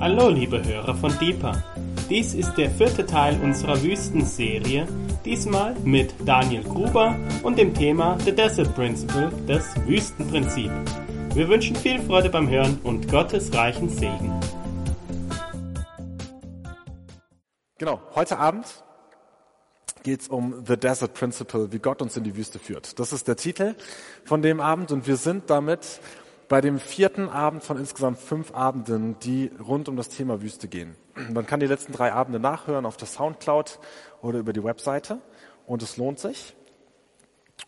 Hallo liebe Hörer von Deeper. Dies ist der vierte Teil unserer Wüstenserie, diesmal mit Daniel Gruber und dem Thema The Desert Principle, das Wüstenprinzip. Wir wünschen viel Freude beim Hören und Gottes reichen Segen. Genau, heute Abend geht es um The Desert Principle, wie Gott uns in die Wüste führt. Das ist der Titel von dem Abend und wir sind damit bei dem vierten Abend von insgesamt fünf Abenden, die rund um das Thema Wüste gehen. Man kann die letzten drei Abende nachhören auf der Soundcloud oder über die Webseite und es lohnt sich.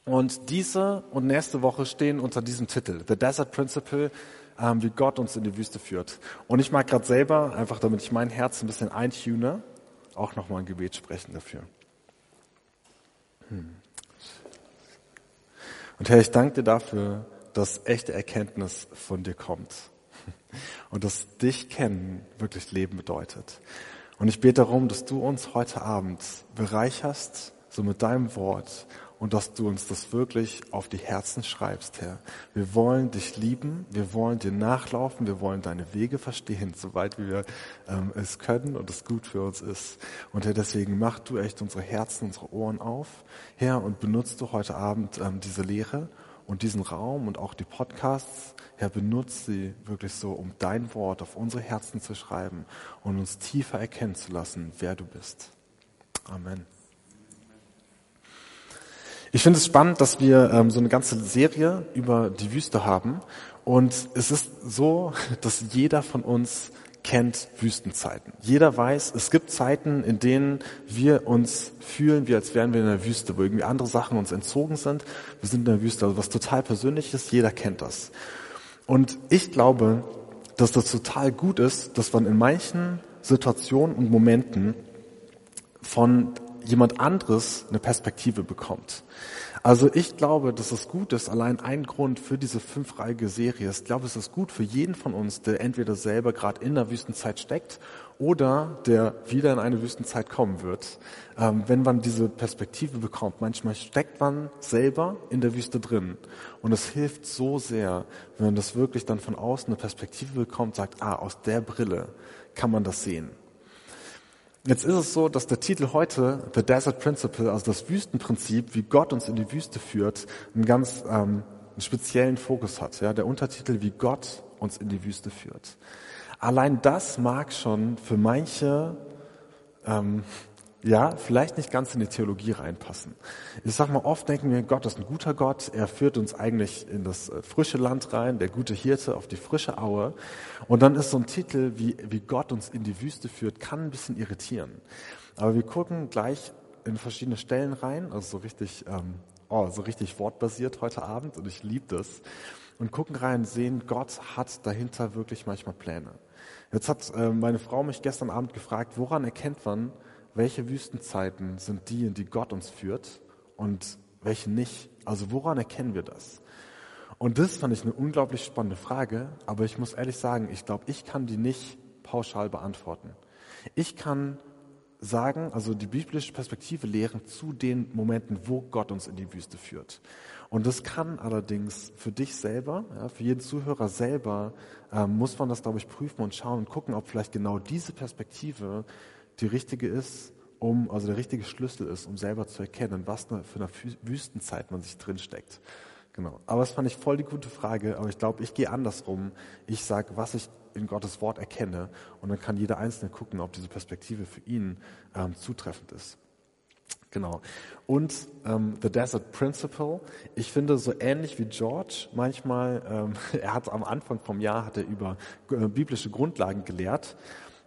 Und diese und nächste Woche stehen unter diesem Titel, The Desert Principle, ähm, wie Gott uns in die Wüste führt. Und ich mag gerade selber, einfach damit ich mein Herz ein bisschen eintune, auch nochmal ein Gebet sprechen dafür. Hm. Und Herr, ich danke dir dafür, dass echte Erkenntnis von dir kommt. Und dass dich kennen wirklich Leben bedeutet. Und ich bete darum, dass du uns heute Abend bereicherst, so mit deinem Wort und dass du uns das wirklich auf die Herzen schreibst, Herr. Wir wollen dich lieben, wir wollen dir nachlaufen, wir wollen deine Wege verstehen, soweit wir ähm, es können und es gut für uns ist. Und Herr, deswegen mach du echt unsere Herzen, unsere Ohren auf, Herr, und benutzt du heute Abend ähm, diese Lehre und diesen Raum und auch die Podcasts, Herr, benutzt sie wirklich so, um dein Wort auf unsere Herzen zu schreiben und uns tiefer erkennen zu lassen, wer du bist. Amen. Ich finde es spannend, dass wir ähm, so eine ganze Serie über die Wüste haben. Und es ist so, dass jeder von uns kennt Wüstenzeiten. Jeder weiß, es gibt Zeiten, in denen wir uns fühlen, wie als wären wir in der Wüste, wo irgendwie andere Sachen uns entzogen sind. Wir sind in der Wüste, also was total Persönliches, jeder kennt das. Und ich glaube, dass das total gut ist, dass man in manchen Situationen und Momenten von jemand anderes eine Perspektive bekommt. Also ich glaube, dass es gut ist, allein ein Grund für diese fünfreige Serie ist. Ich glaube, es ist gut für jeden von uns, der entweder selber gerade in der Wüstenzeit steckt oder der wieder in eine Wüstenzeit kommen wird. Ähm, wenn man diese Perspektive bekommt, manchmal steckt man selber in der Wüste drin. Und es hilft so sehr, wenn man das wirklich dann von außen eine Perspektive bekommt, sagt, ah, aus der Brille kann man das sehen. Jetzt ist es so, dass der Titel heute, The Desert Principle, also das Wüstenprinzip, wie Gott uns in die Wüste führt, einen ganz ähm, speziellen Fokus hat. Ja? Der Untertitel, wie Gott uns in die Wüste führt. Allein das mag schon für manche ähm, ja, vielleicht nicht ganz in die Theologie reinpassen. Ich sag mal, oft denken wir, Gott ist ein guter Gott, er führt uns eigentlich in das äh, frische Land rein, der gute Hirte auf die frische Aue. Und dann ist so ein Titel, wie, wie Gott uns in die Wüste führt, kann ein bisschen irritieren. Aber wir gucken gleich in verschiedene Stellen rein, also so richtig, ähm, oh, so richtig wortbasiert heute Abend und ich liebe das. Und gucken rein, sehen, Gott hat dahinter wirklich manchmal Pläne. Jetzt hat äh, meine Frau mich gestern Abend gefragt, woran erkennt man, welche Wüstenzeiten sind die, in die Gott uns führt und welche nicht? Also woran erkennen wir das? Und das fand ich eine unglaublich spannende Frage, aber ich muss ehrlich sagen, ich glaube, ich kann die nicht pauschal beantworten. Ich kann sagen, also die biblische Perspektive lehren zu den Momenten, wo Gott uns in die Wüste führt. Und das kann allerdings für dich selber, ja, für jeden Zuhörer selber, äh, muss man das, glaube ich, prüfen und schauen und gucken, ob vielleicht genau diese Perspektive die richtige ist, um, also der richtige Schlüssel ist, um selber zu erkennen, was für eine Wüstenzeit man sich drinsteckt. Genau. Aber das fand ich voll die gute Frage, aber ich glaube, ich gehe andersrum. Ich sage, was ich in Gottes Wort erkenne und dann kann jeder Einzelne gucken, ob diese Perspektive für ihn ähm, zutreffend ist. Genau. Und ähm, The Desert Principle, ich finde so ähnlich wie George manchmal, ähm, er hat am Anfang vom Jahr hat er über äh, biblische Grundlagen gelehrt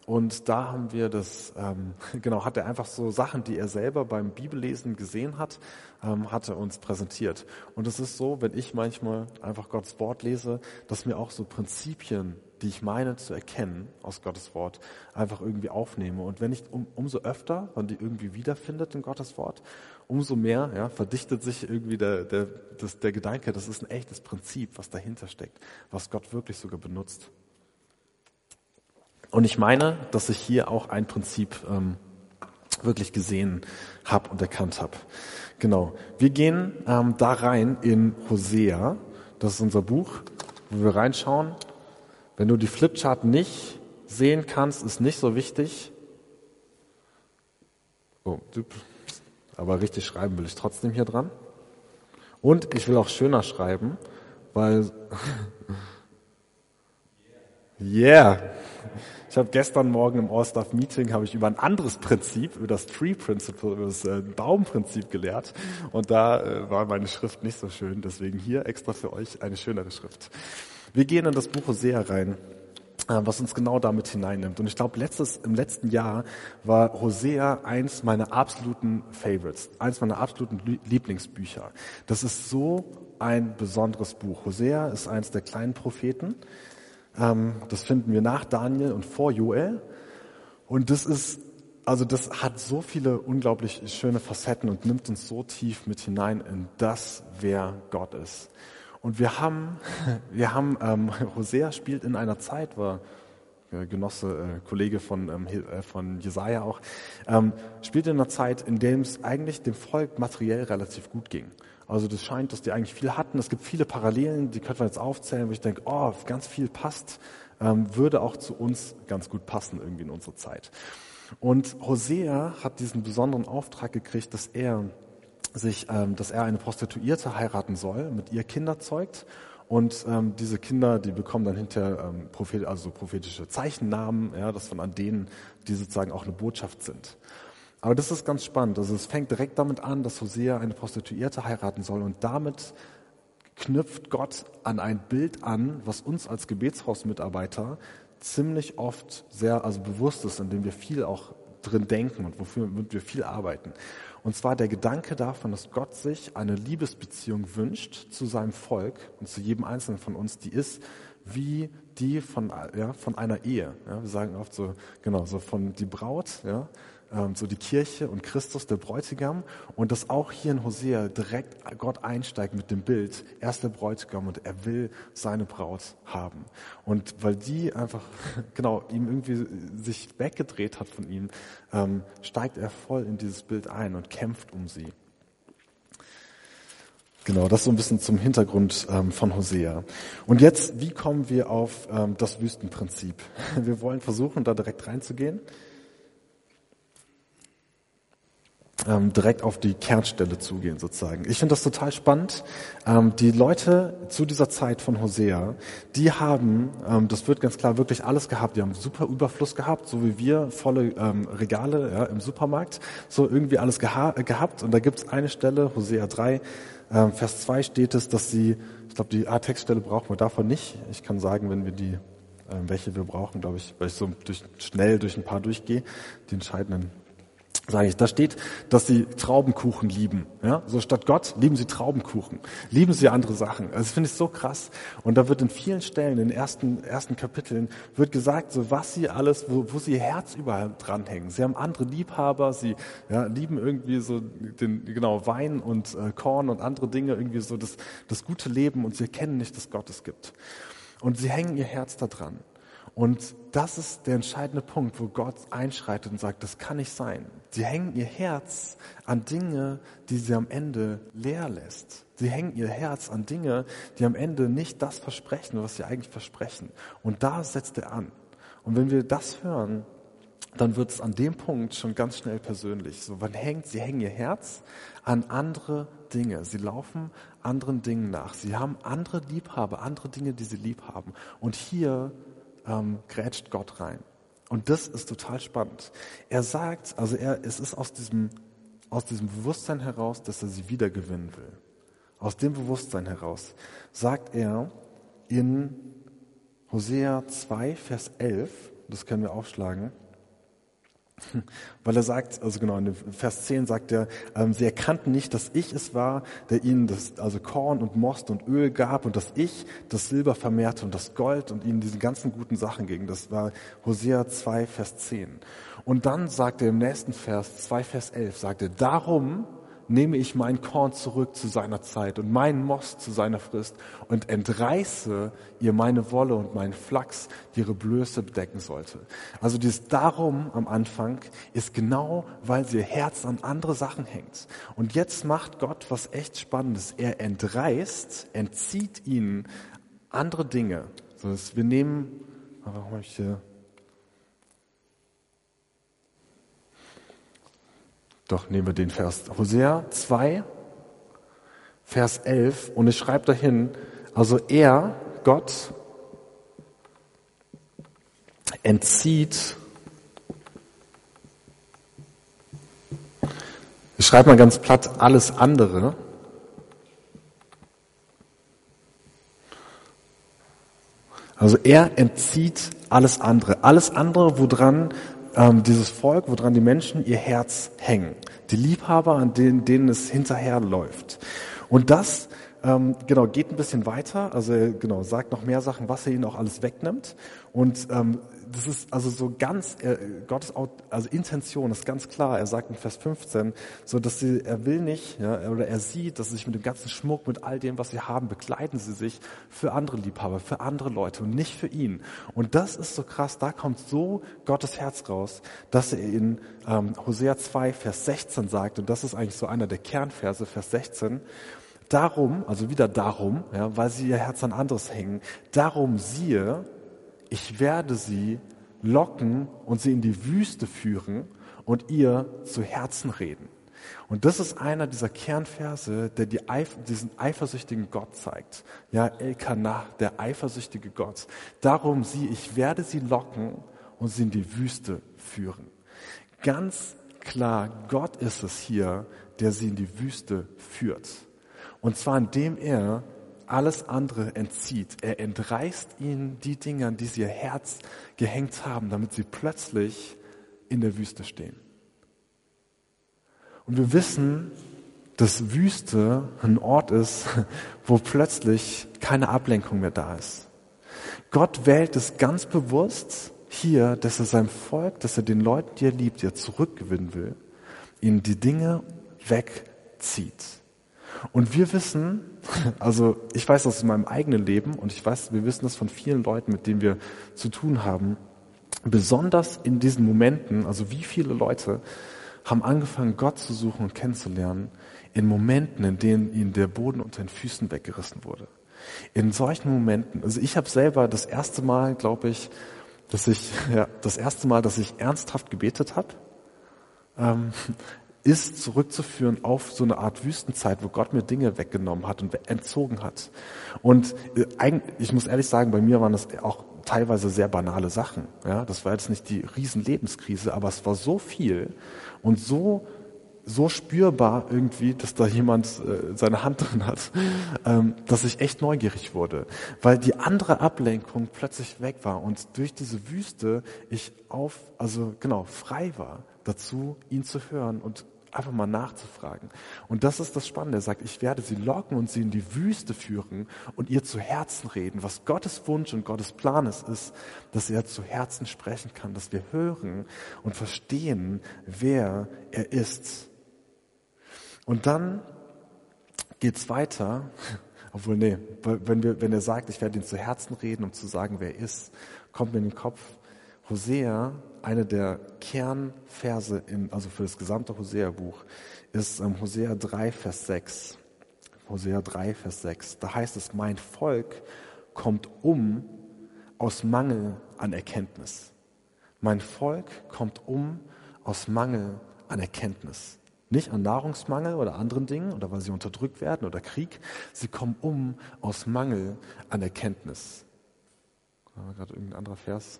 und da haben wir das, ähm, genau, hat er einfach so Sachen, die er selber beim Bibellesen gesehen hat, ähm, hat er uns präsentiert. Und es ist so, wenn ich manchmal einfach Gottes Wort lese, dass mir auch so Prinzipien, die ich meine zu erkennen aus Gottes Wort, einfach irgendwie aufnehme. Und wenn ich um, umso öfter man die irgendwie wiederfindet in Gottes Wort, umso mehr ja, verdichtet sich irgendwie der, der, das, der Gedanke, das ist ein echtes Prinzip, was dahinter steckt, was Gott wirklich sogar benutzt. Und ich meine, dass ich hier auch ein Prinzip ähm, wirklich gesehen habe und erkannt habe. Genau. Wir gehen ähm, da rein in Hosea. Das ist unser Buch, wo wir reinschauen. Wenn du die Flipchart nicht sehen kannst, ist nicht so wichtig. Oh, aber richtig schreiben will ich trotzdem hier dran. Und ich will auch schöner schreiben, weil Yeah. Ich habe gestern Morgen im All-Staff Meeting habe ich über ein anderes Prinzip, über das Tree Principle, über das äh, Baumprinzip gelehrt und da äh, war meine Schrift nicht so schön, deswegen hier extra für euch eine schönere Schrift. Wir gehen in das Buch Hosea rein, äh, was uns genau damit hineinnimmt. Und ich glaube, letztes, im letzten Jahr war Hosea eins meiner absoluten Favorites, eins meiner absoluten Lieblingsbücher. Das ist so ein besonderes Buch. Hosea ist eins der kleinen Propheten das finden wir nach Daniel und vor Joel. Und das ist, also das hat so viele unglaublich schöne Facetten und nimmt uns so tief mit hinein in das, wer Gott ist. Und wir haben, wir haben, ähm, Hosea spielt in einer Zeit, war äh, Genosse, äh, Kollege von, ähm, äh, von Jesaja auch, ähm, spielt in einer Zeit, in der es eigentlich dem Volk materiell relativ gut ging. Also das scheint, dass die eigentlich viel hatten. Es gibt viele Parallelen, die könnte man jetzt aufzählen, wo ich denke, oh, ganz viel passt, ähm, würde auch zu uns ganz gut passen irgendwie in unsere Zeit. Und Hosea hat diesen besonderen Auftrag gekriegt, dass er sich, ähm, dass er eine Prostituierte heiraten soll, mit ihr Kinder zeugt und ähm, diese Kinder, die bekommen dann hinterher ähm, Prophet, also prophetische Zeichennamen, ja, das von an denen, die sozusagen auch eine Botschaft sind. Aber das ist ganz spannend. Also es fängt direkt damit an, dass Hosea eine Prostituierte heiraten soll und damit knüpft Gott an ein Bild an, was uns als Gebetshausmitarbeiter ziemlich oft sehr also bewusst ist, in dem wir viel auch drin denken und wofür wir viel arbeiten. Und zwar der Gedanke davon, dass Gott sich eine Liebesbeziehung wünscht zu seinem Volk und zu jedem Einzelnen von uns, die ist wie die von, ja, von einer Ehe. Ja, wir sagen oft so, genau, so von die Braut, ja, ähm, so die Kirche und Christus, der Bräutigam. Und dass auch hier in Hosea direkt Gott einsteigt mit dem Bild, er ist der Bräutigam und er will seine Braut haben. Und weil die einfach, genau, ihm irgendwie sich weggedreht hat von ihm, ähm, steigt er voll in dieses Bild ein und kämpft um sie. Genau, das so ein bisschen zum Hintergrund ähm, von Hosea. Und jetzt, wie kommen wir auf ähm, das Wüstenprinzip? Wir wollen versuchen, da direkt reinzugehen. Ähm, direkt auf die Kernstelle zugehen sozusagen. Ich finde das total spannend. Ähm, die Leute zu dieser Zeit von Hosea, die haben, ähm, das wird ganz klar, wirklich alles gehabt. Die haben super Überfluss gehabt, so wie wir, volle ähm, Regale ja, im Supermarkt, so irgendwie alles geha gehabt. Und da gibt es eine Stelle, Hosea 3, ähm, Vers 2 steht es, dass sie, ich glaube, die A-Textstelle brauchen wir davon nicht. Ich kann sagen, wenn wir die ähm, welche wir brauchen, glaube ich, weil ich so durch, schnell durch ein paar durchgehe, die entscheidenden sage ich, da steht, dass sie Traubenkuchen lieben. Ja? So statt Gott lieben sie Traubenkuchen, lieben sie andere Sachen. Also das finde ich so krass. Und da wird in vielen Stellen, in den ersten, ersten Kapiteln, wird gesagt, so was sie alles, wo, wo sie ihr Herz überall dranhängen. Sie haben andere Liebhaber, sie ja, lieben irgendwie so den, genau, Wein und äh, Korn und andere Dinge, irgendwie so das, das gute Leben und sie erkennen nicht, dass Gott es gibt. Und sie hängen ihr Herz da dran. Und das ist der entscheidende Punkt, wo Gott einschreitet und sagt, das kann nicht sein. Sie hängen ihr Herz an Dinge, die sie am Ende leer lässt. Sie hängen ihr Herz an Dinge, die am Ende nicht das versprechen, was sie eigentlich versprechen. Und da setzt er an. Und wenn wir das hören, dann wird es an dem Punkt schon ganz schnell persönlich. So, man hängt, sie hängen ihr Herz an andere Dinge. Sie laufen anderen Dingen nach. Sie haben andere Liebhaber, andere Dinge, die sie lieb haben. Und hier ähm, grätscht Gott rein. Und das ist total spannend. Er sagt, also er, es ist aus diesem, aus diesem Bewusstsein heraus, dass er sie wiedergewinnen will. Aus dem Bewusstsein heraus sagt er in Hosea 2, Vers 11, das können wir aufschlagen, weil er sagt, also genau, in Vers 10 sagt er, ähm, sie erkannten nicht, dass ich es war, der ihnen das, also Korn und Most und Öl gab und dass ich das Silber vermehrte und das Gold und ihnen diese ganzen guten Sachen ging. Das war Hosea 2, Vers 10. Und dann sagt er im nächsten Vers, 2, Vers 11, sagt er, darum nehme ich mein Korn zurück zu seiner Zeit und meinen Most zu seiner Frist und entreiße ihr meine Wolle und meinen Flachs, die ihre Blöße bedecken sollte. Also dieses Darum am Anfang ist genau, weil ihr Herz an andere Sachen hängt. Und jetzt macht Gott was echt Spannendes. Er entreißt, entzieht ihnen andere Dinge. So, wir nehmen, warum habe ich hier Doch nehmen wir den Vers Hosea 2, Vers 11 und ich schreibe dahin, also er, Gott, entzieht, ich schreibe mal ganz platt, alles andere, Also er entzieht alles andere. Alles andere, woran ähm, dieses Volk, woran die Menschen ihr Herz hängen. Die Liebhaber, an denen, denen es hinterherläuft. Und das ähm, genau geht ein bisschen weiter. Also genau sagt noch mehr Sachen, was er ihnen auch alles wegnimmt. Und ähm, das ist also so ganz, äh, Gottes also Intention ist ganz klar. Er sagt in Vers 15, so dass sie, er will nicht, ja, oder er sieht, dass sie sich mit dem ganzen Schmuck, mit all dem, was sie haben, begleiten sie sich für andere Liebhaber, für andere Leute und nicht für ihn. Und das ist so krass, da kommt so Gottes Herz raus, dass er in ähm, Hosea 2, Vers 16 sagt, und das ist eigentlich so einer der Kernverse, Vers 16, Darum, also wieder darum, ja, weil sie ihr Herz an anderes hängen, darum siehe, ich werde sie locken und sie in die Wüste führen und ihr zu Herzen reden. Und das ist einer dieser Kernverse, der die Eif diesen eifersüchtigen Gott zeigt. Ja, Elkanah, der eifersüchtige Gott. Darum sie, ich werde sie locken und sie in die Wüste führen. Ganz klar, Gott ist es hier, der sie in die Wüste führt. Und zwar indem er alles andere entzieht. Er entreißt ihnen die Dinge, an die sie ihr Herz gehängt haben, damit sie plötzlich in der Wüste stehen. Und wir wissen, dass Wüste ein Ort ist, wo plötzlich keine Ablenkung mehr da ist. Gott wählt es ganz bewusst hier, dass er seinem Volk, dass er den Leuten, die er liebt, die er zurückgewinnen will, ihnen die Dinge wegzieht. Und wir wissen, also ich weiß das in meinem eigenen Leben und ich weiß, wir wissen das von vielen Leuten, mit denen wir zu tun haben, besonders in diesen Momenten, also wie viele Leute haben angefangen, Gott zu suchen und kennenzulernen, in Momenten, in denen ihnen der Boden unter den Füßen weggerissen wurde. In solchen Momenten, also ich habe selber das erste Mal, glaube ich, dass ich, ja, das erste Mal, dass ich ernsthaft gebetet habe, ähm, ist zurückzuführen auf so eine Art Wüstenzeit, wo Gott mir Dinge weggenommen hat und entzogen hat. Und äh, ich muss ehrlich sagen, bei mir waren das auch teilweise sehr banale Sachen. Ja, das war jetzt nicht die riesen Lebenskrise, aber es war so viel und so so spürbar irgendwie, dass da jemand äh, seine Hand drin hat, ähm, dass ich echt neugierig wurde, weil die andere Ablenkung plötzlich weg war und durch diese Wüste ich auf, also genau frei war dazu, ihn zu hören und einfach mal nachzufragen. Und das ist das Spannende. Er sagt, ich werde sie locken und sie in die Wüste führen und ihr zu Herzen reden. Was Gottes Wunsch und Gottes Plan ist, ist, dass er zu Herzen sprechen kann, dass wir hören und verstehen, wer er ist. Und dann geht's weiter. Obwohl, nee, wenn, wir, wenn er sagt, ich werde ihn zu Herzen reden, um zu sagen, wer er ist, kommt mir in den Kopf, Hosea eine der Kernverse in, also für das gesamte Hosea-Buch ist ähm, Hosea 3, Vers 6. Hosea 3, Vers 6. Da heißt es, mein Volk kommt um aus Mangel an Erkenntnis. Mein Volk kommt um aus Mangel an Erkenntnis. Nicht an Nahrungsmangel oder anderen Dingen oder weil sie unterdrückt werden oder Krieg. Sie kommen um aus Mangel an Erkenntnis. Gerade irgendein anderer Vers?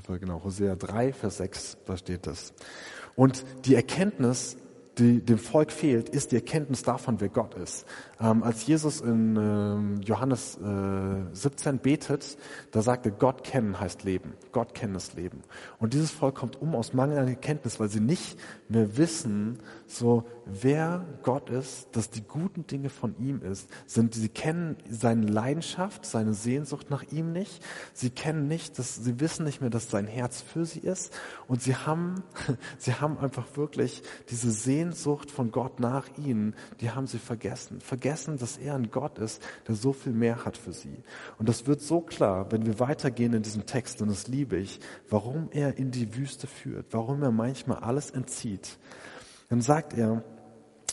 Fall genau. Hosea 3, Vers 6, da steht das. Und die Erkenntnis, die dem Volk fehlt, ist die Erkenntnis davon, wer Gott ist. Ähm, als Jesus in ähm, Johannes äh, 17 betet, da sagt er, Gott kennen heißt Leben. Gott kennen ist Leben. Und dieses Volk kommt um aus Mangel an Erkenntnis, weil sie nicht mehr wissen, so wer Gott ist, dass die guten Dinge von ihm ist. Sind, sie kennen seine Leidenschaft, seine Sehnsucht nach ihm nicht. Sie kennen nicht, dass sie wissen nicht mehr, dass sein Herz für sie ist. Und sie haben, sie haben einfach wirklich diese Sehnsucht von Gott nach ihnen, die haben sie. Vergessen vergessen, dass er ein Gott ist, der so viel mehr hat für sie. Und das wird so klar, wenn wir weitergehen in diesem Text, und das liebe ich, warum er in die Wüste führt, warum er manchmal alles entzieht. Dann sagt er,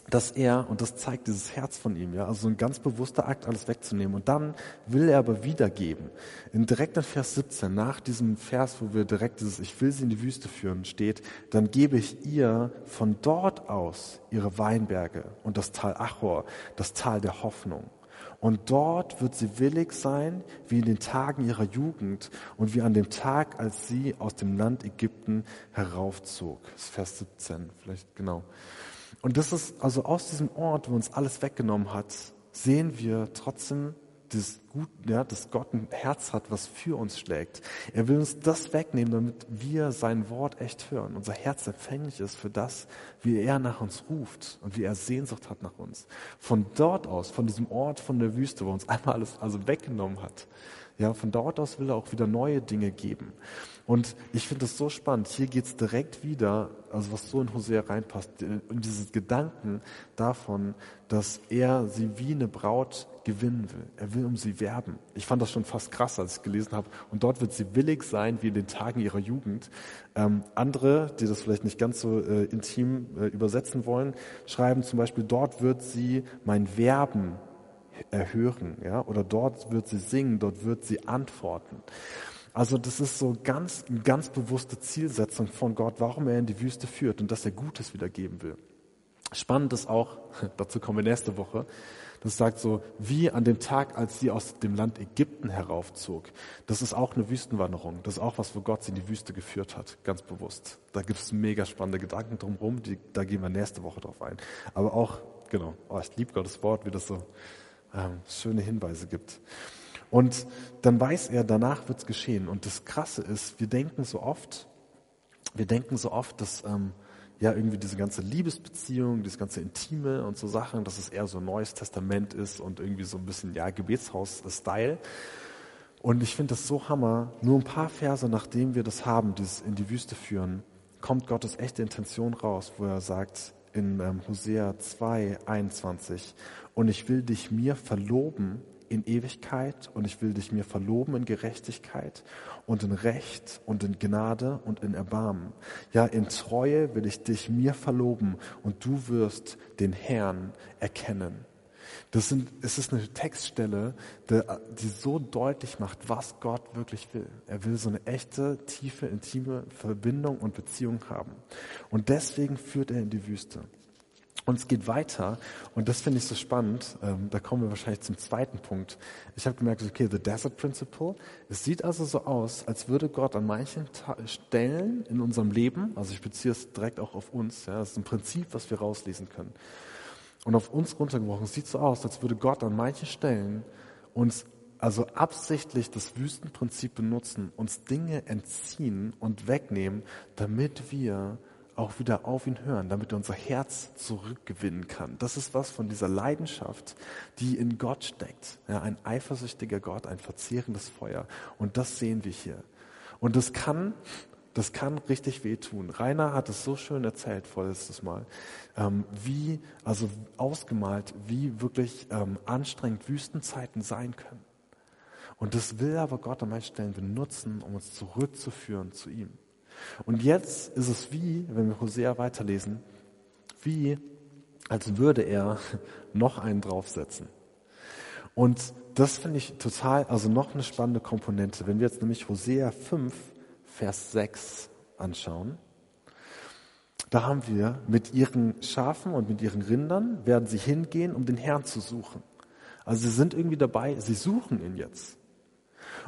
dass er, und das zeigt dieses Herz von ihm, ja, also so ein ganz bewusster Akt, alles wegzunehmen. Und dann will er aber wiedergeben. In direkt in Vers 17, nach diesem Vers, wo wir direkt dieses Ich will sie in die Wüste führen, steht, dann gebe ich ihr von dort aus ihre Weinberge und das Tal Achor, das Tal der Hoffnung. Und dort wird sie willig sein, wie in den Tagen ihrer Jugend und wie an dem Tag, als sie aus dem Land Ägypten heraufzog. Das ist Vers 17, vielleicht genau. Und das ist also aus diesem Ort, wo uns alles weggenommen hat, sehen wir trotzdem das Gut, ja, dass Gott ein Herz hat, was für uns schlägt. Er will uns das wegnehmen, damit wir sein Wort echt hören. Unser Herz empfänglich ist für das, wie er nach uns ruft und wie er Sehnsucht hat nach uns. Von dort aus, von diesem Ort, von der Wüste, wo uns einmal alles also weggenommen hat, ja, von dort aus will er auch wieder neue Dinge geben. Und ich finde es so spannend. Hier geht es direkt wieder, also was so in Hosea reinpasst, in dieses Gedanken davon, dass er sie wie eine Braut gewinnen will. Er will um sie werben. Ich fand das schon fast krass, als ich gelesen habe. Und dort wird sie willig sein, wie in den Tagen ihrer Jugend. Ähm, andere, die das vielleicht nicht ganz so äh, intim äh, übersetzen wollen, schreiben zum Beispiel, dort wird sie mein Werben erhören, ja, oder dort wird sie singen, dort wird sie antworten. Also das ist so ganz, eine ganz bewusste Zielsetzung von Gott, warum er in die Wüste führt und dass er Gutes wiedergeben will. Spannend ist auch, dazu kommen wir nächste Woche, das sagt so, wie an dem Tag, als sie aus dem Land Ägypten heraufzog. Das ist auch eine Wüstenwanderung. Das ist auch was, wo Gott sie in die Wüste geführt hat, ganz bewusst. Da gibt es mega spannende Gedanken drumherum, die, da gehen wir nächste Woche drauf ein. Aber auch, genau, oh, ich liebe Gottes Wort, wie das so ähm, schöne Hinweise gibt. Und dann weiß er, danach wird es geschehen. Und das Krasse ist, wir denken so oft, wir denken so oft, dass ähm, ja irgendwie diese ganze Liebesbeziehung, dieses ganze Intime und so Sachen, dass es eher so ein neues Testament ist und irgendwie so ein bisschen ja Gebetshaus-Style. Und ich finde das so hammer. Nur ein paar Verse, nachdem wir das haben, dieses in die Wüste führen, kommt Gottes echte Intention raus, wo er sagt in ähm, Hosea 2, 21, und ich will dich mir verloben in Ewigkeit und ich will dich mir verloben in Gerechtigkeit und in Recht und in Gnade und in Erbarmen. Ja, in Treue will ich dich mir verloben und du wirst den Herrn erkennen. Das sind, es ist eine Textstelle, die, die so deutlich macht, was Gott wirklich will. Er will so eine echte, tiefe, intime Verbindung und Beziehung haben. Und deswegen führt er in die Wüste. Und es geht weiter und das finde ich so spannend. Ähm, da kommen wir wahrscheinlich zum zweiten Punkt. Ich habe gemerkt, okay, the Desert Principle. Es sieht also so aus, als würde Gott an manchen Ta Stellen in unserem Leben, also ich beziehe es direkt auch auf uns, ja, das ist ein Prinzip, was wir rauslesen können. Und auf uns runtergebrochen, es sieht so aus, als würde Gott an manchen Stellen uns also absichtlich das Wüstenprinzip benutzen, uns Dinge entziehen und wegnehmen, damit wir auch wieder auf ihn hören, damit er unser Herz zurückgewinnen kann. Das ist was von dieser Leidenschaft, die in Gott steckt. Ja, ein eifersüchtiger Gott, ein verzehrendes Feuer. Und das sehen wir hier. Und das kann, das kann richtig wehtun. Rainer hat es so schön erzählt vorletztes Mal, ähm, wie, also ausgemalt, wie wirklich ähm, anstrengend Wüstenzeiten sein können. Und das will aber Gott an manchen Stellen benutzen, um uns zurückzuführen zu ihm. Und jetzt ist es wie, wenn wir Hosea weiterlesen, wie, als würde er noch einen draufsetzen. Und das finde ich total, also noch eine spannende Komponente. Wenn wir jetzt nämlich Hosea 5, Vers 6 anschauen, da haben wir mit ihren Schafen und mit ihren Rindern werden sie hingehen, um den Herrn zu suchen. Also sie sind irgendwie dabei, sie suchen ihn jetzt.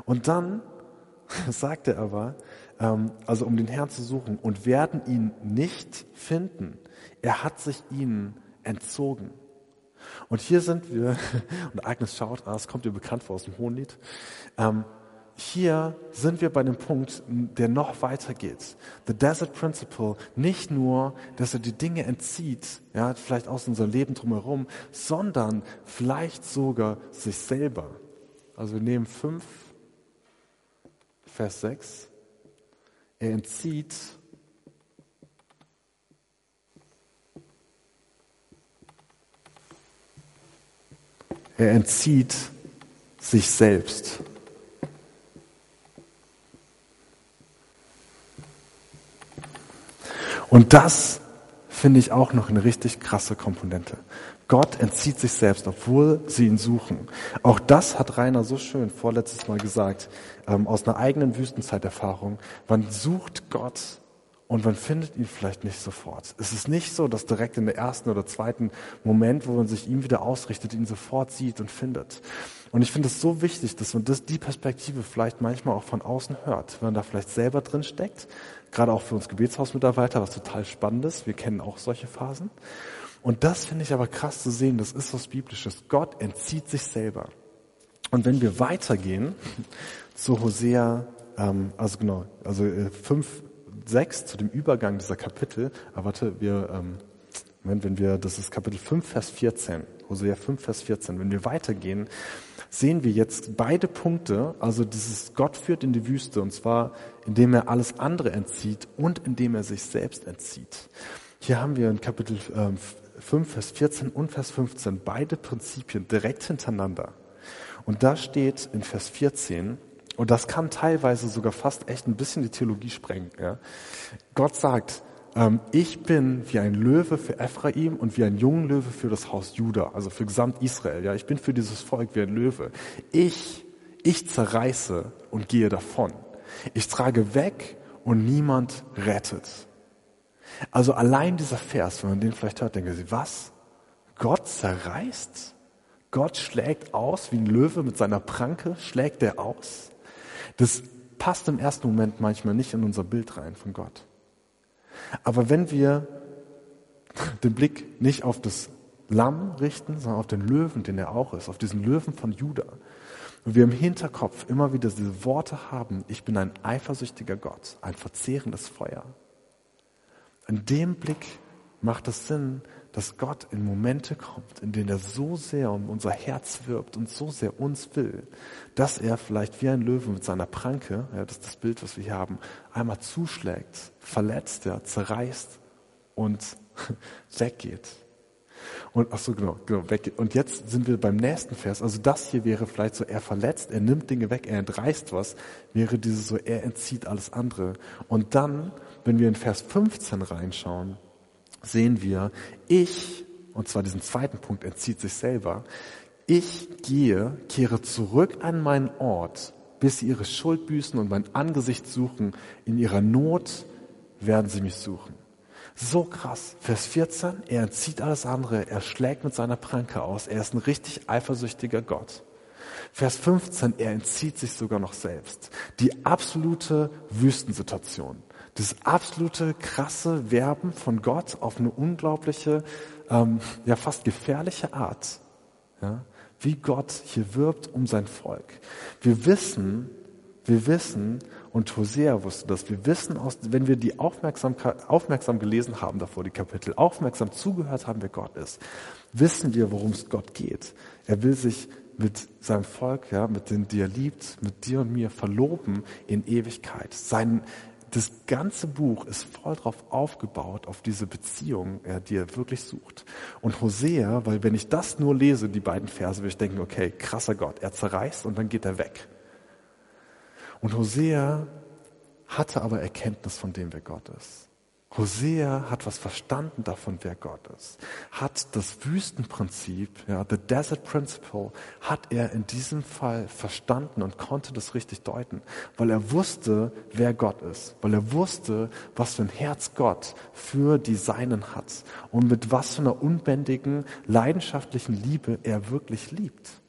Und dann sagt er aber, also um den Herrn zu suchen und werden ihn nicht finden. Er hat sich ihnen entzogen. Und hier sind wir, und Agnes schaut, ah, es kommt ihr bekannt vor aus dem Hohenlied, ähm, hier sind wir bei dem Punkt, der noch weiter geht. The Desert Principle, nicht nur, dass er die Dinge entzieht, ja, vielleicht aus unserem Leben drumherum, sondern vielleicht sogar sich selber. Also wir nehmen 5, Vers 6. Er entzieht er entzieht sich selbst. Und das finde ich auch noch eine richtig krasse Komponente. Gott entzieht sich selbst, obwohl sie ihn suchen. Auch das hat Rainer so schön vorletztes Mal gesagt, ähm, aus einer eigenen Wüstenzeiterfahrung. Man sucht Gott und man findet ihn vielleicht nicht sofort. Es ist nicht so, dass direkt in der ersten oder zweiten Moment, wo man sich ihm wieder ausrichtet, ihn sofort sieht und findet. Und ich finde es so wichtig, dass man das, die Perspektive vielleicht manchmal auch von außen hört, wenn man da vielleicht selber drin steckt. Gerade auch für uns Gebetshausmitarbeiter, was total spannend ist. Wir kennen auch solche Phasen. Und das finde ich aber krass zu sehen, das ist was Biblisches. Gott entzieht sich selber. Und wenn wir weitergehen zu Hosea, ähm, also genau, also äh, 5, 6, zu dem Übergang dieser Kapitel, aber warte, wir, ähm, Moment, wenn wir, das ist Kapitel 5, Vers 14, Hosea 5, Vers 14, wenn wir weitergehen, sehen wir jetzt beide Punkte, also dieses Gott führt in die Wüste, und zwar indem er alles andere entzieht und indem er sich selbst entzieht. Hier haben wir in Kapitel ähm, 5, Vers 14 und Vers 15 beide Prinzipien direkt hintereinander. Und da steht in Vers 14, und das kann teilweise sogar fast echt ein bisschen die Theologie sprengen. Ja. Gott sagt, ähm, ich bin wie ein Löwe für Ephraim und wie ein junger Löwe für das Haus Juda, also für gesamt Israel. Ja, ich bin für dieses Volk wie ein Löwe. Ich, ich zerreiße und gehe davon. Ich trage weg und niemand rettet. Also allein dieser Vers, wenn man den vielleicht hört, denken Sie, was? Gott zerreißt? Gott schlägt aus wie ein Löwe mit seiner Pranke, schlägt er aus? Das passt im ersten Moment manchmal nicht in unser Bild rein von Gott. Aber wenn wir den Blick nicht auf das Lamm richten, sondern auf den Löwen, den er auch ist, auf diesen Löwen von Juda, und wir im Hinterkopf immer wieder diese Worte haben, ich bin ein eifersüchtiger Gott, ein verzehrendes Feuer, in dem Blick macht es Sinn, dass Gott in Momente kommt, in denen er so sehr um unser Herz wirbt und so sehr uns will, dass er vielleicht wie ein Löwe mit seiner Pranke, ja, das ist das Bild, was wir hier haben, einmal zuschlägt, verletzt, ja, zerreißt und weggeht. Und ach so, genau, genau, weggeht. Und jetzt sind wir beim nächsten Vers. Also das hier wäre vielleicht so, er verletzt, er nimmt Dinge weg, er entreißt was, wäre dieses so, er entzieht alles andere. Und dann wenn wir in Vers 15 reinschauen, sehen wir, ich, und zwar diesen zweiten Punkt entzieht sich selber, ich gehe, kehre zurück an meinen Ort, bis sie ihre Schuld büßen und mein Angesicht suchen. In ihrer Not werden sie mich suchen. So krass. Vers 14, er entzieht alles andere, er schlägt mit seiner Pranke aus, er ist ein richtig eifersüchtiger Gott. Vers 15, er entzieht sich sogar noch selbst. Die absolute Wüstensituation das absolute krasse Werben von Gott auf eine unglaubliche, ähm, ja fast gefährliche Art. Ja, wie Gott hier wirbt um sein Volk. Wir wissen, wir wissen, und Hosea wusste das, wir wissen, aus, wenn wir die Aufmerksamkeit, aufmerksam gelesen haben davor, die Kapitel, aufmerksam zugehört haben, wer Gott ist, wissen wir, worum es Gott geht. Er will sich mit seinem Volk, ja, mit denen, die er liebt, mit dir und mir verloben in Ewigkeit. Sein, das ganze Buch ist voll drauf aufgebaut, auf diese Beziehung, ja, die er wirklich sucht. Und Hosea, weil wenn ich das nur lese, die beiden Verse, würde ich denken, okay, krasser Gott, er zerreißt und dann geht er weg. Und Hosea hatte aber Erkenntnis von dem, wer Gott ist. Hosea hat was verstanden davon, wer Gott ist. Hat das Wüstenprinzip, ja, the Desert Principle, hat er in diesem Fall verstanden und konnte das richtig deuten, weil er wusste, wer Gott ist, weil er wusste, was für ein Herz Gott für die Seinen hat und mit was für einer unbändigen, leidenschaftlichen Liebe er wirklich liebt.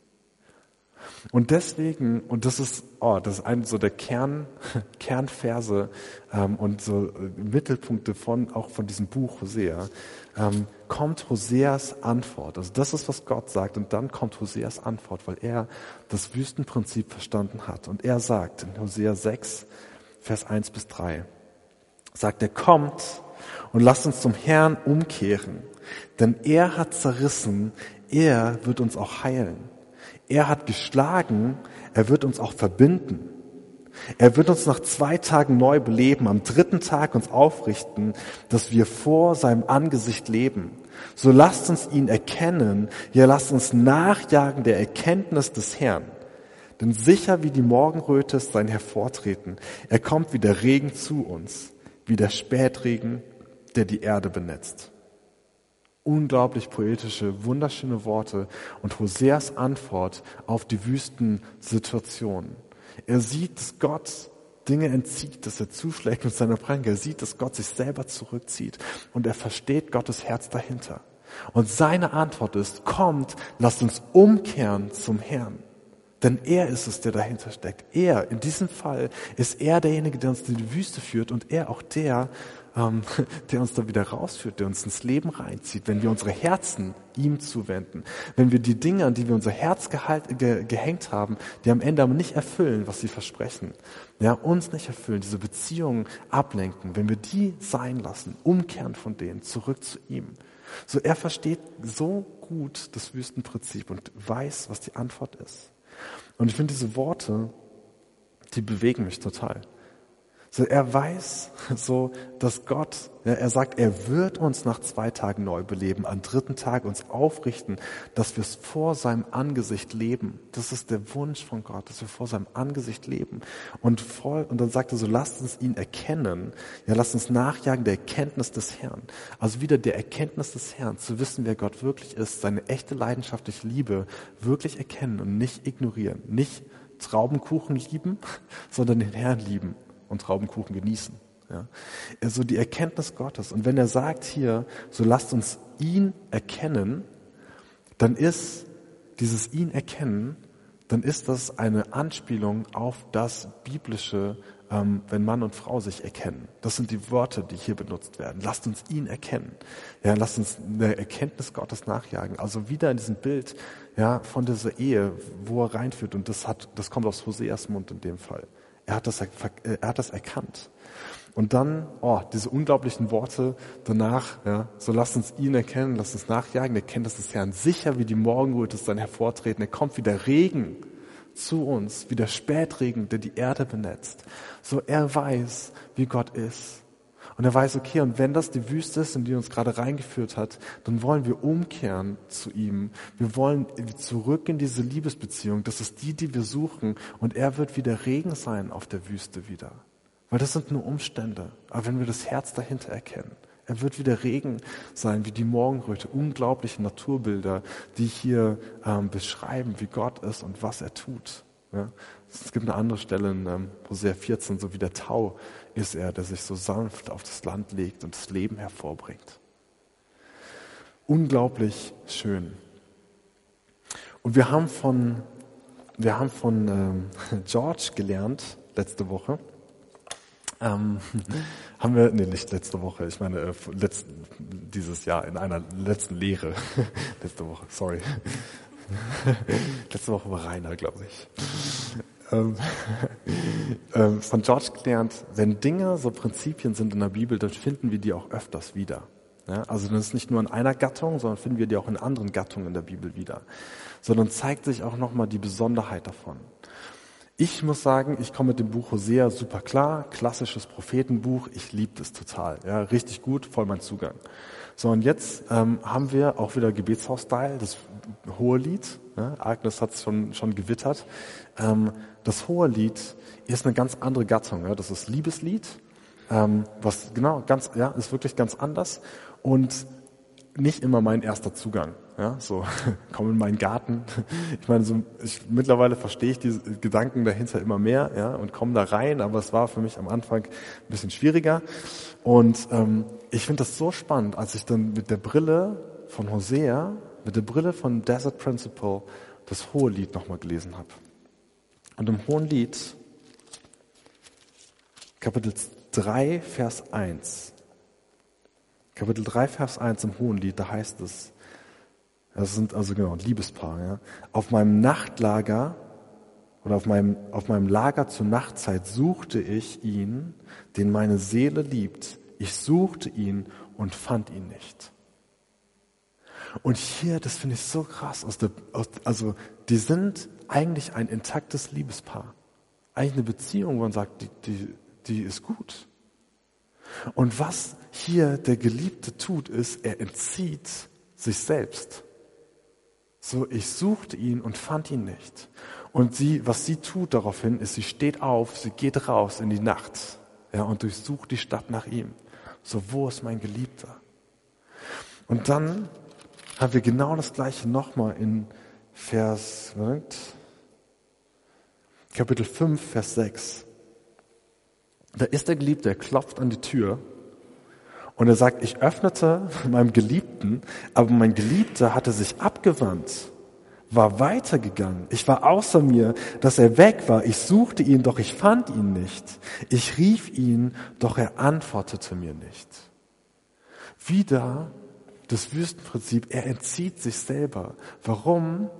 Und deswegen, und das ist, oh, das ist ein so der Kern, Kernverse ähm, und so äh, Mittelpunkte von auch von diesem Buch Hosea, ähm, kommt Hoseas Antwort. Also das ist, was Gott sagt, und dann kommt Hoseas Antwort, weil er das Wüstenprinzip verstanden hat. Und er sagt in Hosea 6, Vers 1 bis 3, sagt er, kommt und lasst uns zum Herrn umkehren, denn er hat zerrissen, er wird uns auch heilen. Er hat geschlagen, er wird uns auch verbinden. Er wird uns nach zwei Tagen neu beleben, am dritten Tag uns aufrichten, dass wir vor seinem Angesicht leben. So lasst uns ihn erkennen, ja lasst uns nachjagen der Erkenntnis des Herrn. Denn sicher wie die Morgenröte ist sein Hervortreten. Er kommt wie der Regen zu uns, wie der Spätregen, der die Erde benetzt. Unglaublich poetische, wunderschöne Worte und Hoseas Antwort auf die Wüstensituation. Er sieht, dass Gott Dinge entzieht, dass er zuschlägt mit seiner Pranke. Er sieht, dass Gott sich selber zurückzieht und er versteht Gottes Herz dahinter. Und seine Antwort ist, kommt, lasst uns umkehren zum Herrn. Denn er ist es, der dahinter steckt. Er, in diesem Fall, ist er derjenige, der uns in die Wüste führt und er auch der, ähm, der uns da wieder rausführt, der uns ins Leben reinzieht, wenn wir unsere Herzen ihm zuwenden. Wenn wir die Dinge, an die wir unser Herz gehalt, ge, gehängt haben, die am Ende aber nicht erfüllen, was sie versprechen, ja, uns nicht erfüllen, diese Beziehungen ablenken, wenn wir die sein lassen, umkehren von denen, zurück zu ihm. So, er versteht so gut das Wüstenprinzip und weiß, was die Antwort ist. Und ich finde diese Worte, die bewegen mich total. So, er weiß so, dass Gott, ja, er sagt, er wird uns nach zwei Tagen neu beleben, am dritten Tag uns aufrichten, dass wir es vor seinem Angesicht leben. Das ist der Wunsch von Gott, dass wir vor seinem Angesicht leben. Und voll, und dann sagt er so, lasst uns ihn erkennen. Ja, lasst uns nachjagen der Erkenntnis des Herrn. Also wieder der Erkenntnis des Herrn, zu wissen, wer Gott wirklich ist, seine echte leidenschaftliche Liebe wirklich erkennen und nicht ignorieren. Nicht Traubenkuchen lieben, sondern den Herrn lieben und Traubenkuchen genießen. Ja. Also die Erkenntnis Gottes. Und wenn er sagt hier, so lasst uns ihn erkennen, dann ist dieses ihn erkennen, dann ist das eine Anspielung auf das biblische, ähm, wenn Mann und Frau sich erkennen. Das sind die Worte, die hier benutzt werden. Lasst uns ihn erkennen. Ja, lasst uns eine Erkenntnis Gottes nachjagen. Also wieder in diesem Bild, ja, von dieser Ehe, wo er reinführt. Und das hat, das kommt aus Hoseas Mund in dem Fall. Er hat das, er hat das erkannt. Und dann, oh, diese unglaublichen Worte danach, ja, so lasst uns ihn erkennen, lasst uns nachjagen, der kennt das des Herrn. Sicher wie die Morgenröte ist sein Hervortreten, er kommt wie der Regen zu uns, wie der Spätregen, der die Erde benetzt. So er weiß, wie Gott ist. Und er weiß, okay, und wenn das die Wüste ist, in die uns gerade reingeführt hat, dann wollen wir umkehren zu ihm. Wir wollen zurück in diese Liebesbeziehung. Das ist die, die wir suchen. Und er wird wieder Regen sein auf der Wüste wieder. Weil das sind nur Umstände. Aber wenn wir das Herz dahinter erkennen, er wird wieder Regen sein, wie die Morgenröte. Unglaubliche Naturbilder, die hier ähm, beschreiben, wie Gott ist und was er tut. Ja? Es gibt eine andere Stelle in ähm, Hosea 14, so wie der Tau ist er, der sich so sanft auf das Land legt und das Leben hervorbringt. Unglaublich schön. Und wir haben von, wir haben von ähm, George gelernt letzte Woche. Ähm, haben wir, nee, nicht letzte Woche, ich meine äh, letzten, dieses Jahr in einer letzten Lehre. letzte Woche, sorry. letzte Woche war Rainer, glaube ich von George gelernt, wenn Dinge so Prinzipien sind in der Bibel, dann finden wir die auch öfters wieder. Ja, also das ist nicht nur in einer Gattung, sondern finden wir die auch in anderen Gattungen in der Bibel wieder. Sondern zeigt sich auch nochmal die Besonderheit davon. Ich muss sagen, ich komme mit dem Buch Hosea super klar, klassisches Prophetenbuch, ich liebe das total, ja, richtig gut, voll mein Zugang. So, und jetzt ähm, haben wir auch wieder Gebetshaus-Style, das hohe Lied. Ja, Agnes hat es schon, schon gewittert. Ähm, das hohe Lied ist eine ganz andere Gattung. Ja? Das ist Liebeslied, ähm, was genau ganz, ja, ist wirklich ganz anders und nicht immer mein erster Zugang. Ja, so komm in meinen Garten. Ich meine, so, ich, mittlerweile verstehe ich diese Gedanken dahinter immer mehr, ja, und komme da rein. Aber es war für mich am Anfang ein bisschen schwieriger. Und ähm, ich finde das so spannend, als ich dann mit der Brille von Hosea, mit der Brille von Desert Principle das hohe Lied nochmal gelesen habe. Und im Hohen Lied, Kapitel 3, Vers 1, Kapitel 3, Vers 1 im Hohen Lied, da heißt es, das sind also genau ein Liebespaar, ja, auf meinem Nachtlager oder auf meinem, auf meinem Lager zur Nachtzeit suchte ich ihn, den meine Seele liebt. Ich suchte ihn und fand ihn nicht. Und hier, das finde ich so krass, aus der, aus, also die sind eigentlich ein intaktes Liebespaar. Eigentlich eine Beziehung, wo man sagt, die, die, die ist gut. Und was hier der Geliebte tut, ist, er entzieht sich selbst. So, ich suchte ihn und fand ihn nicht. Und sie, was sie tut daraufhin, ist, sie steht auf, sie geht raus in die Nacht, ja, und durchsucht die Stadt nach ihm. So, wo ist mein Geliebter? Und dann haben wir genau das gleiche nochmal in Vers, Kapitel 5, Vers 6. Da ist der Geliebte, er klopft an die Tür und er sagt, ich öffnete meinem Geliebten, aber mein Geliebter hatte sich abgewandt, war weitergegangen. Ich war außer mir, dass er weg war. Ich suchte ihn, doch ich fand ihn nicht. Ich rief ihn, doch er antwortete mir nicht. Wieder das Wüstenprinzip, er entzieht sich selber. Warum?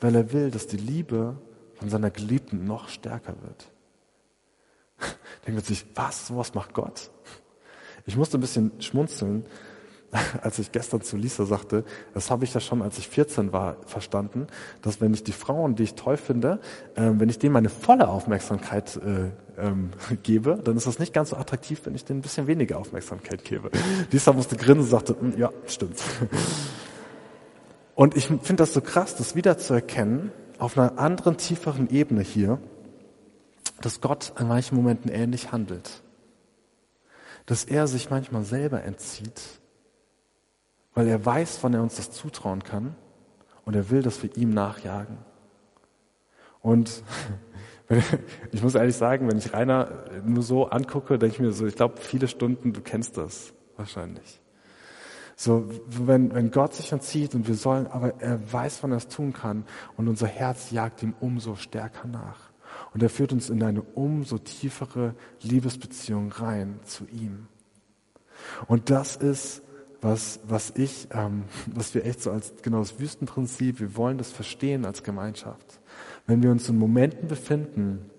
Weil er will, dass die Liebe von seiner Geliebten noch stärker wird. Denkt man sich, was, sowas macht Gott? Ich musste ein bisschen schmunzeln, als ich gestern zu Lisa sagte, das habe ich ja schon, als ich 14 war, verstanden, dass wenn ich die Frauen, die ich toll finde, äh, wenn ich denen meine volle Aufmerksamkeit äh, ähm, gebe, dann ist das nicht ganz so attraktiv, wenn ich denen ein bisschen weniger Aufmerksamkeit gebe. Lisa musste grinsen und sagte, hm, ja, stimmt. Und ich finde das so krass, das wiederzuerkennen, auf einer anderen, tieferen Ebene hier, dass Gott an manchen Momenten ähnlich handelt. Dass er sich manchmal selber entzieht, weil er weiß, wann er uns das zutrauen kann und er will, dass wir ihm nachjagen. Und ich muss ehrlich sagen, wenn ich Rainer nur so angucke, denke ich mir so, ich glaube, viele Stunden, du kennst das wahrscheinlich. So, wenn, wenn Gott sich entzieht und wir sollen, aber er weiß, wann er es tun kann und unser Herz jagt ihm umso stärker nach. Und er führt uns in eine umso tiefere Liebesbeziehung rein zu ihm. Und das ist, was, was ich, ähm, was wir echt so als genau das Wüstenprinzip, wir wollen das verstehen als Gemeinschaft. Wenn wir uns in Momenten befinden,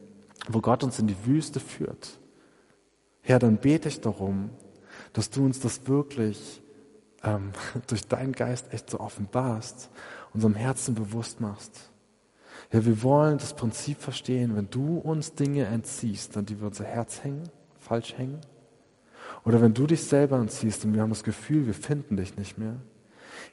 wo Gott uns in die Wüste führt, Herr, dann bete ich darum, dass du uns das wirklich ähm, durch deinen Geist echt so offenbarst, unserem Herzen bewusst machst. Ja, wir wollen das Prinzip verstehen, wenn du uns Dinge entziehst, an die wir unser Herz hängen, falsch hängen, oder wenn du dich selber entziehst und wir haben das Gefühl, wir finden dich nicht mehr,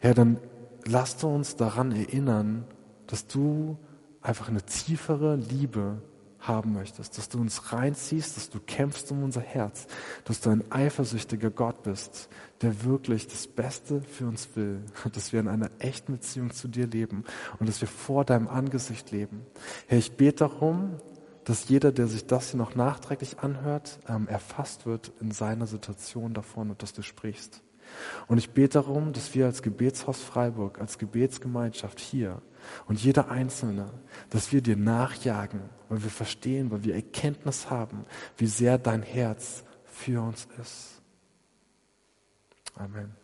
ja, dann lass uns daran erinnern, dass du einfach eine tiefere Liebe haben möchtest, dass du uns reinziehst, dass du kämpfst um unser Herz, dass du ein eifersüchtiger Gott bist, der wirklich das Beste für uns will, dass wir in einer echten Beziehung zu dir leben und dass wir vor deinem Angesicht leben. Herr, ich bete darum, dass jeder, der sich das hier noch nachträglich anhört, ähm, erfasst wird in seiner Situation davon und dass du sprichst. Und ich bete darum, dass wir als Gebetshaus Freiburg, als Gebetsgemeinschaft hier und jeder Einzelne, dass wir dir nachjagen, weil wir verstehen, weil wir Erkenntnis haben, wie sehr dein Herz für uns ist. Amen.